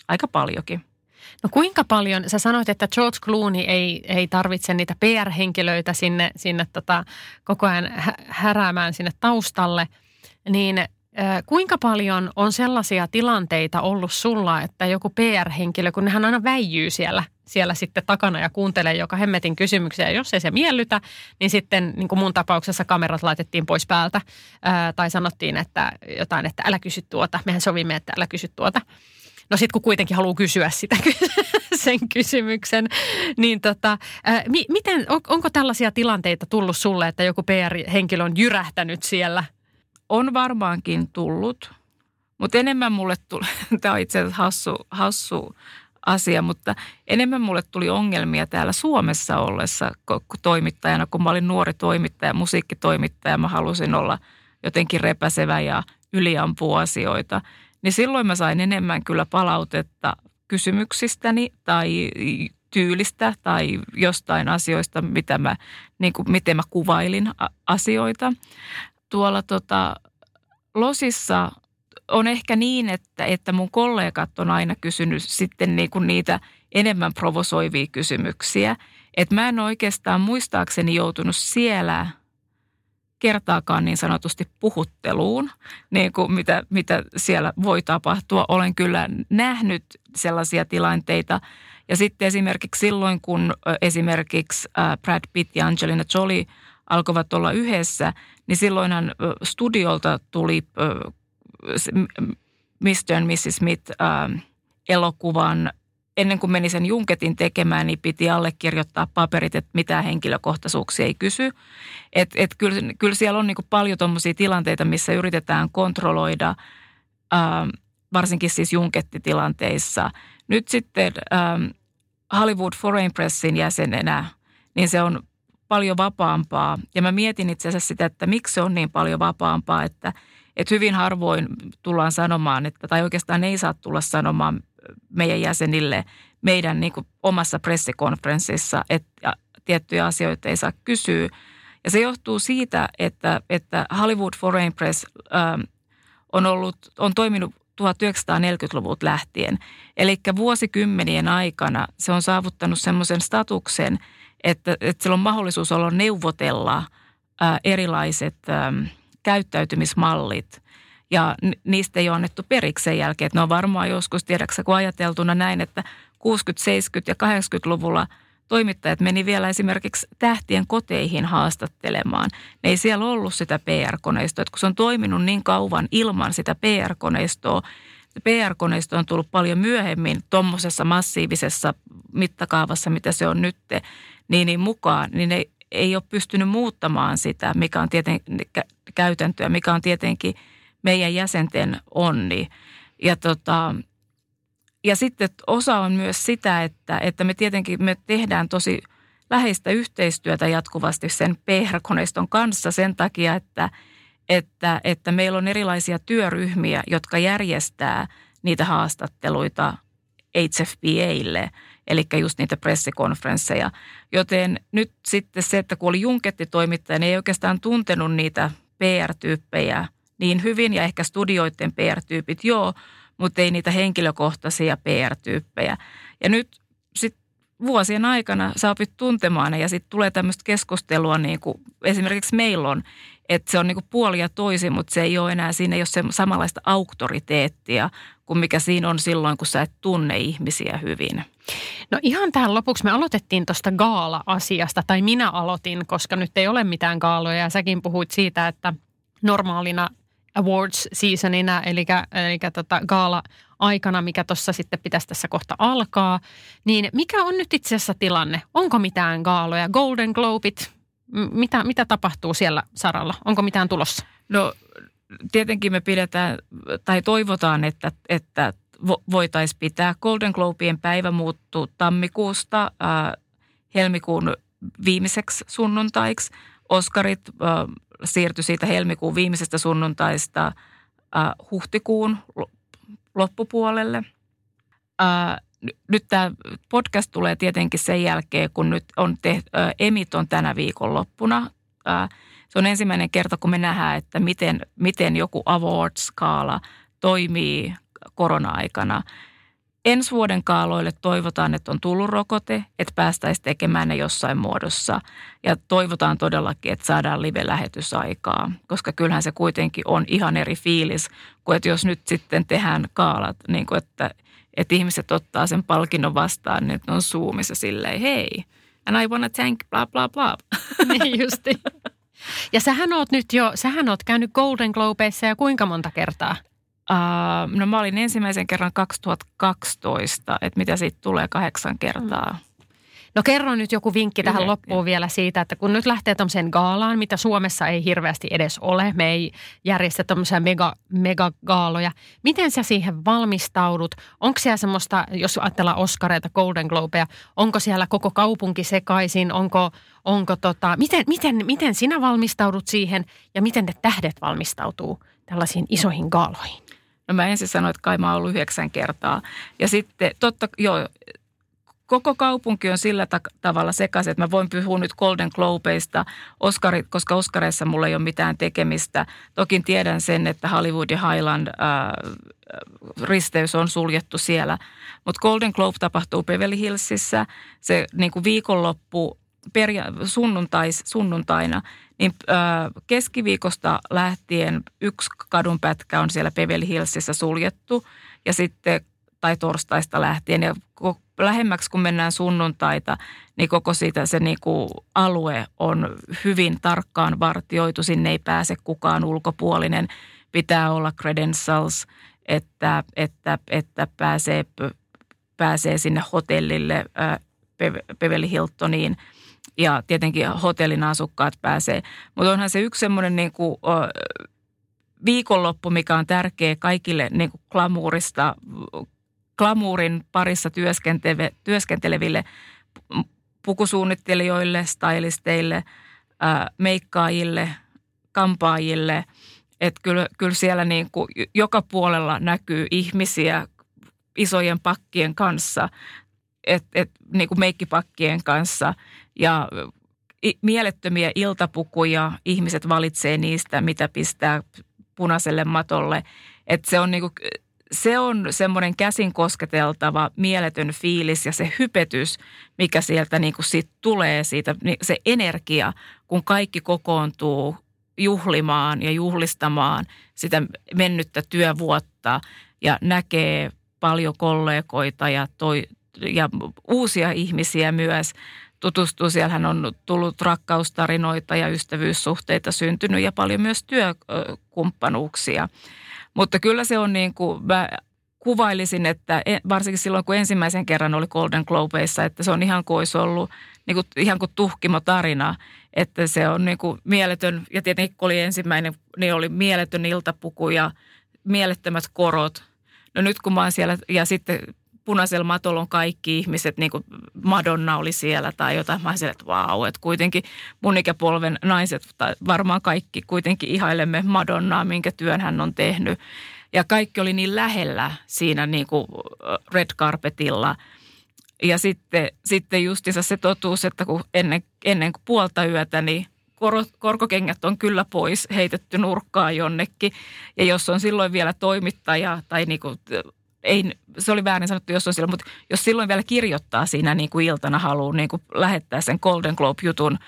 aika paljonkin. No kuinka paljon, sä sanoit, että George Clooney ei, ei tarvitse niitä PR-henkilöitä sinne, sinne tota, koko ajan häräämään sinne taustalle, niin Kuinka paljon on sellaisia tilanteita ollut sulla, että joku PR-henkilö, kun nehän aina väijyy siellä, siellä sitten takana ja kuuntelee joka hemmetin kysymyksiä. Ja jos ei se miellytä, niin sitten niin kuin mun tapauksessa kamerat laitettiin pois päältä. Ää, tai sanottiin, että jotain, että älä kysy tuota. Mehän sovimme, että älä kysy tuota. No sitten kun kuitenkin haluaa kysyä sitä *laughs* sen kysymyksen, niin tota, ää, miten, on, onko tällaisia tilanteita tullut sulle, että joku PR-henkilö on jyrähtänyt siellä – on varmaankin tullut, mutta enemmän mulle tuli, *laughs* tämä on itse asiassa hassu, hassu asia, mutta enemmän mulle tuli ongelmia täällä Suomessa ollessa toimittajana, kun mä olin nuori toimittaja, musiikkitoimittaja, mä halusin olla jotenkin repäsevä ja yliampua asioita. Niin silloin mä sain enemmän kyllä palautetta kysymyksistäni tai tyylistä tai jostain asioista, mitä mä, niin kuin, miten mä kuvailin asioita tuolla tota, Losissa on ehkä niin, että, että mun kollegat on aina kysynyt sitten niin kuin niitä enemmän provosoivia kysymyksiä. Että mä en oikeastaan muistaakseni joutunut siellä kertaakaan niin sanotusti puhutteluun, niin kuin mitä, mitä siellä voi tapahtua. Olen kyllä nähnyt sellaisia tilanteita. Ja sitten esimerkiksi silloin, kun esimerkiksi Brad Pitt ja Angelina Jolie – alkoivat olla yhdessä, niin silloinhan studiolta tuli Mr. and Mrs. Smith elokuvan ennen kuin meni sen Junketin tekemään, niin piti allekirjoittaa paperit, että mitään henkilökohtaisuuksia ei kysy. Et, et kyllä, kyllä siellä on niin paljon tuommoisia tilanteita, missä yritetään kontrolloida, ää, varsinkin siis Junkettitilanteissa. Nyt sitten ää, Hollywood Foreign Pressin jäsenenä, niin se on paljon vapaampaa. Ja mä mietin itse asiassa sitä, että miksi se on niin paljon vapaampaa, että, että hyvin harvoin tullaan sanomaan, että, tai oikeastaan ei saa tulla sanomaan meidän jäsenille meidän niin kuin omassa pressikonferenssissa, että tiettyjä asioita ei saa kysyä. Ja se johtuu siitä, että, että Hollywood Foreign Press ähm, on, ollut, on toiminut 1940-luvulta lähtien. Eli vuosikymmenien aikana se on saavuttanut semmoisen statuksen – että, että sillä on mahdollisuus olla neuvotella ää, erilaiset ää, käyttäytymismallit ja niistä ei ole annettu periksi sen jälkeen. Että ne on varmaan joskus, tiedäksä, kun ajateltuna näin, että 60-, 70- ja 80-luvulla toimittajat meni vielä esimerkiksi tähtien koteihin haastattelemaan. Ne ei siellä ollut sitä PR-koneistoa, että kun se on toiminut niin kauan ilman sitä PR-koneistoa, PR-koneisto on tullut paljon myöhemmin tuommoisessa massiivisessa mittakaavassa, mitä se on nyt, niin, niin mukaan, niin ne ei ole pystynyt muuttamaan sitä, mikä on tieten, käytäntöä, mikä on tietenkin meidän jäsenten onni. Ja, tota, ja sitten osa on myös sitä, että, että me tietenkin me tehdään tosi läheistä yhteistyötä jatkuvasti sen PR-koneiston kanssa sen takia, että, että, että meillä on erilaisia työryhmiä, jotka järjestää niitä haastatteluita HFPAille – eli just niitä pressikonferensseja. Joten nyt sitten se, että kun oli Junketti-toimittaja, niin ei oikeastaan tuntenut niitä PR-tyyppejä niin hyvin ja ehkä studioiden PR-tyypit joo, mutta ei niitä henkilökohtaisia PR-tyyppejä. Ja nyt sitten vuosien aikana sä opit tuntemaan ja sitten tulee tämmöistä keskustelua niin kuin esimerkiksi meillä on, että se on niin kuin puoli ja toisin, mutta se ei ole enää, siinä ole se samanlaista auktoriteettia kuin mikä siinä on silloin, kun sä et tunne ihmisiä hyvin. No ihan tähän lopuksi me aloitettiin tuosta gaala-asiasta, tai minä aloitin, koska nyt ei ole mitään gaaloja, ja säkin puhuit siitä, että normaalina awards seasonina, eli, eli tota gaala-aikana, mikä tuossa sitten pitäisi tässä kohta alkaa, niin mikä on nyt itse asiassa tilanne? Onko mitään gaaloja? Golden Globit, mitä, mitä tapahtuu siellä saralla? Onko mitään tulossa? No tietenkin me pidetään tai toivotaan, että, että voitaisiin pitää. Golden Globien päivä muuttuu tammikuusta äh, helmikuun viimeiseksi sunnuntaiksi. Oskarit äh, siirtyi siitä helmikuun viimeisestä sunnuntaista äh, huhtikuun loppupuolelle. Äh, nyt tämä podcast tulee tietenkin sen jälkeen, kun nyt on tehty, äh, Emit on tänä viikon loppuna. Se on ensimmäinen kerta, kun me nähdään, että miten, miten joku award-skaala toimii korona-aikana. Ensi vuoden kaaloille toivotaan, että on tullut rokote, että päästäisiin tekemään ne jossain muodossa. Ja toivotaan todellakin, että saadaan live-lähetysaikaa, koska kyllähän se kuitenkin on ihan eri fiilis, kuin että jos nyt sitten tehdään kaalat, niin kuin että, että ihmiset ottaa sen palkinnon vastaan, niin on Zoomissa silleen, hei, and I wanna thank bla bla bla. *laughs* Niin justi. Ja sähän oot nyt jo, sähän oot käynyt Golden Globeissa ja kuinka monta kertaa? Uh, no mä olin ensimmäisen kerran 2012, että mitä siitä tulee kahdeksan kertaa. Mm. No kerro nyt joku vinkki tähän Yle, loppuun vielä siitä, että kun nyt lähtee tämmöiseen gaalaan, mitä Suomessa ei hirveästi edes ole, me ei järjestä tämmöisiä mega, megagaaloja. Miten sä siihen valmistaudut? Onko siellä semmoista, jos ajatellaan Oscareita, Golden Globeja, onko siellä koko kaupunki sekaisin? Onko, onko tota, miten, miten, miten sinä valmistaudut siihen ja miten ne tähdet valmistautuu tällaisiin isoihin gaaloihin? No mä ensin sanoin, että kai mä oon ollut yhdeksän kertaa. Ja sitten totta, joo, koko kaupunki on sillä ta- tavalla sekaisin, että mä voin puhua nyt Golden Globeista, Oscarit, koska Oscareissa mulla ei ole mitään tekemistä. Toki tiedän sen, että Hollywood ja Highland ää, risteys on suljettu siellä. Mutta Golden Globe tapahtuu Beverly Hillsissä. Se niin kuin viikonloppu perja- sunnuntais, sunnuntaina, niin ää, keskiviikosta lähtien yksi kadunpätkä on siellä Beverly Hillsissä suljettu. Ja sitten tai torstaista lähtien. Ja lähemmäksi kun mennään sunnuntaita, niin koko siitä se niin kuin alue on hyvin tarkkaan vartioitu. Sinne ei pääse kukaan ulkopuolinen. Pitää olla credentials, että, että, että pääsee, pääsee sinne hotellille Beverly Hiltoniin ja tietenkin hotellin asukkaat pääsee. Mutta onhan se yksi semmoinen niin kuin, viikonloppu, mikä on tärkeä kaikille niin kuin glamourista glamuurin parissa työskenteleville pukusuunnittelijoille, stylisteille, meikkaajille, kampaajille. Että kyllä, kyllä siellä niin kuin joka puolella näkyy ihmisiä isojen pakkien kanssa, et, et, niin kuin meikkipakkien kanssa ja mielettömiä iltapukuja. Ihmiset valitsee niistä, mitä pistää punaiselle matolle. että se on niin kuin, se on semmoinen käsin kosketeltava, mieletön fiilis ja se hypetys, mikä sieltä niin kuin siitä tulee, siitä, se energia, kun kaikki kokoontuu juhlimaan ja juhlistamaan sitä mennyttä työvuotta ja näkee paljon kollegoita ja, toi, ja uusia ihmisiä myös tutustuu. Siellähän on tullut rakkaustarinoita ja ystävyyssuhteita syntynyt ja paljon myös työkumppanuuksia. Mutta kyllä se on niin kuin, mä kuvailisin, että e, varsinkin silloin kun ensimmäisen kerran oli Golden Globeissa, että se on ihan kuin olisi ollut niin kuin, ihan kuin tuhkimo tarina. Että se on niin kuin mieletön, ja tietenkin kun oli ensimmäinen, niin oli mieletön iltapuku ja mielettömät korot. No nyt kun mä oon siellä, ja sitten punaisella matolla on kaikki ihmiset, niin kuin Madonna oli siellä tai jotain. Mä olisin, että vau, että kuitenkin mun ikäpolven naiset, tai varmaan kaikki kuitenkin ihailemme Madonnaa, minkä työn hän on tehnyt. Ja kaikki oli niin lähellä siinä niin kuin red carpetilla. Ja sitten, sitten justiinsa se totuus, että kun ennen, ennen kuin puolta yötä, niin korkokengät on kyllä pois, heitetty nurkkaan jonnekin. Ja jos on silloin vielä toimittaja tai niin kuin ei, se oli väärin sanottu, jos on silloin, mutta jos silloin vielä kirjoittaa siinä niin kuin iltana haluaa niin kuin lähettää sen Golden Globe-jutun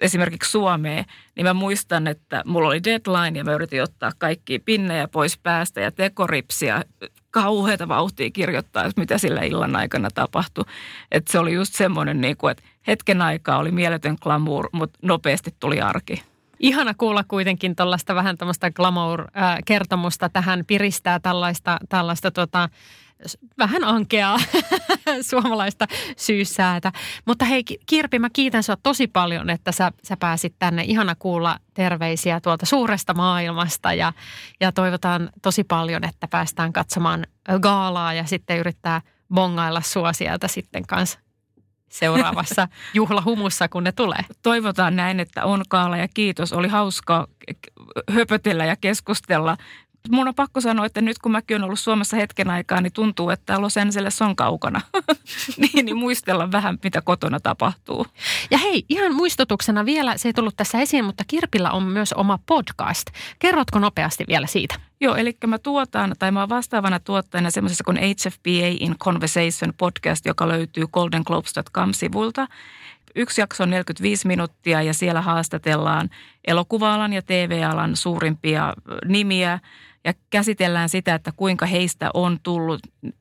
esimerkiksi Suomeen, niin mä muistan, että mulla oli deadline ja mä yritin ottaa kaikki pinnejä pois päästä ja tekoripsia kauheita vauhtia kirjoittaa, mitä sillä illan aikana tapahtui. Että se oli just semmoinen, niin kuin, että hetken aikaa oli mieletön glamour, mutta nopeasti tuli arki. Ihana kuulla kuitenkin tuollaista vähän tämmöistä glamour-kertomusta tähän piristää tällaista, tällaista tota, vähän ankeaa *laughs* suomalaista syyssäätä. Mutta hei Kirpi, mä kiitän sinua tosi paljon, että sä, sä pääsit tänne. Ihana kuulla terveisiä tuolta suuresta maailmasta ja, ja toivotaan tosi paljon, että päästään katsomaan gaalaa ja sitten yrittää bongailla sua sieltä sitten kanssa seuraavassa *laughs* juhlahumussa, kun ne tulee. Toivotaan näin, että on Kaala ja kiitos. Oli hauska höpötellä ja keskustella mun on pakko sanoa, että nyt kun mäkin olen ollut Suomessa hetken aikaa, niin tuntuu, että Los Angeles on kaukana. *laughs* niin, niin muistella vähän, mitä kotona tapahtuu. Ja hei, ihan muistutuksena vielä, se ei tullut tässä esiin, mutta Kirpillä on myös oma podcast. Kerrotko nopeasti vielä siitä? Joo, eli mä tuotan, tai mä oon vastaavana tuottajana semmoisessa kuin HFPA in Conversation podcast, joka löytyy goldenglobes.com-sivulta. Yksi jakso on 45 minuuttia ja siellä haastatellaan elokuva-alan ja TV-alan suurimpia nimiä ja käsitellään sitä, että kuinka heistä on tullut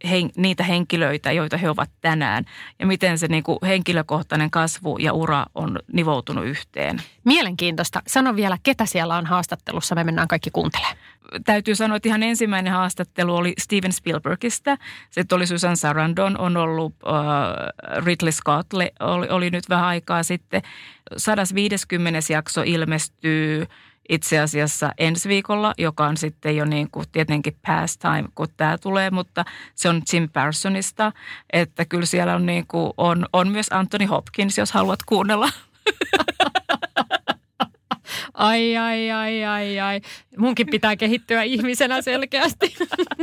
hen, niitä henkilöitä, joita he ovat tänään ja miten se niin kuin henkilökohtainen kasvu ja ura on nivoutunut yhteen. Mielenkiintoista. Sano vielä, ketä siellä on haastattelussa. Me mennään kaikki kuuntelemaan. Täytyy sanoa, että ihan ensimmäinen haastattelu oli Steven Spielbergistä. Sitten oli Susan Sarandon, on ollut uh, Ridley Scott, oli, oli nyt vähän aikaa sitten. 150. jakso ilmestyy itse asiassa ensi viikolla, joka on sitten jo niin kuin tietenkin past time, kun tämä tulee, mutta se on Jim Parsonista, että kyllä siellä on, niin kuin, on, on myös Anthony Hopkins, jos haluat kuunnella. *laughs* Ai, ai, ai, ai, ai. Munkin pitää kehittyä ihmisenä selkeästi.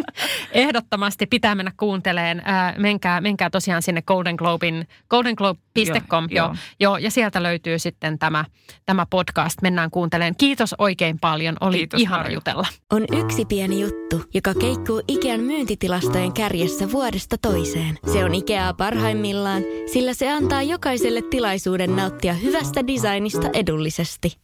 *laughs* Ehdottomasti pitää mennä kuunteleen. Äh, menkää, menkää tosiaan sinne Golden Globin, goldenglobe.com. Jo, jo. jo, ja sieltä löytyy sitten tämä, tämä podcast. Mennään kuunteleen. Kiitos oikein paljon. Oli Kiitos ihana paljon. jutella. On yksi pieni juttu, joka keikkuu Ikean myyntitilastojen kärjessä vuodesta toiseen. Se on Ikeaa parhaimmillaan, sillä se antaa jokaiselle tilaisuuden nauttia hyvästä designista edullisesti.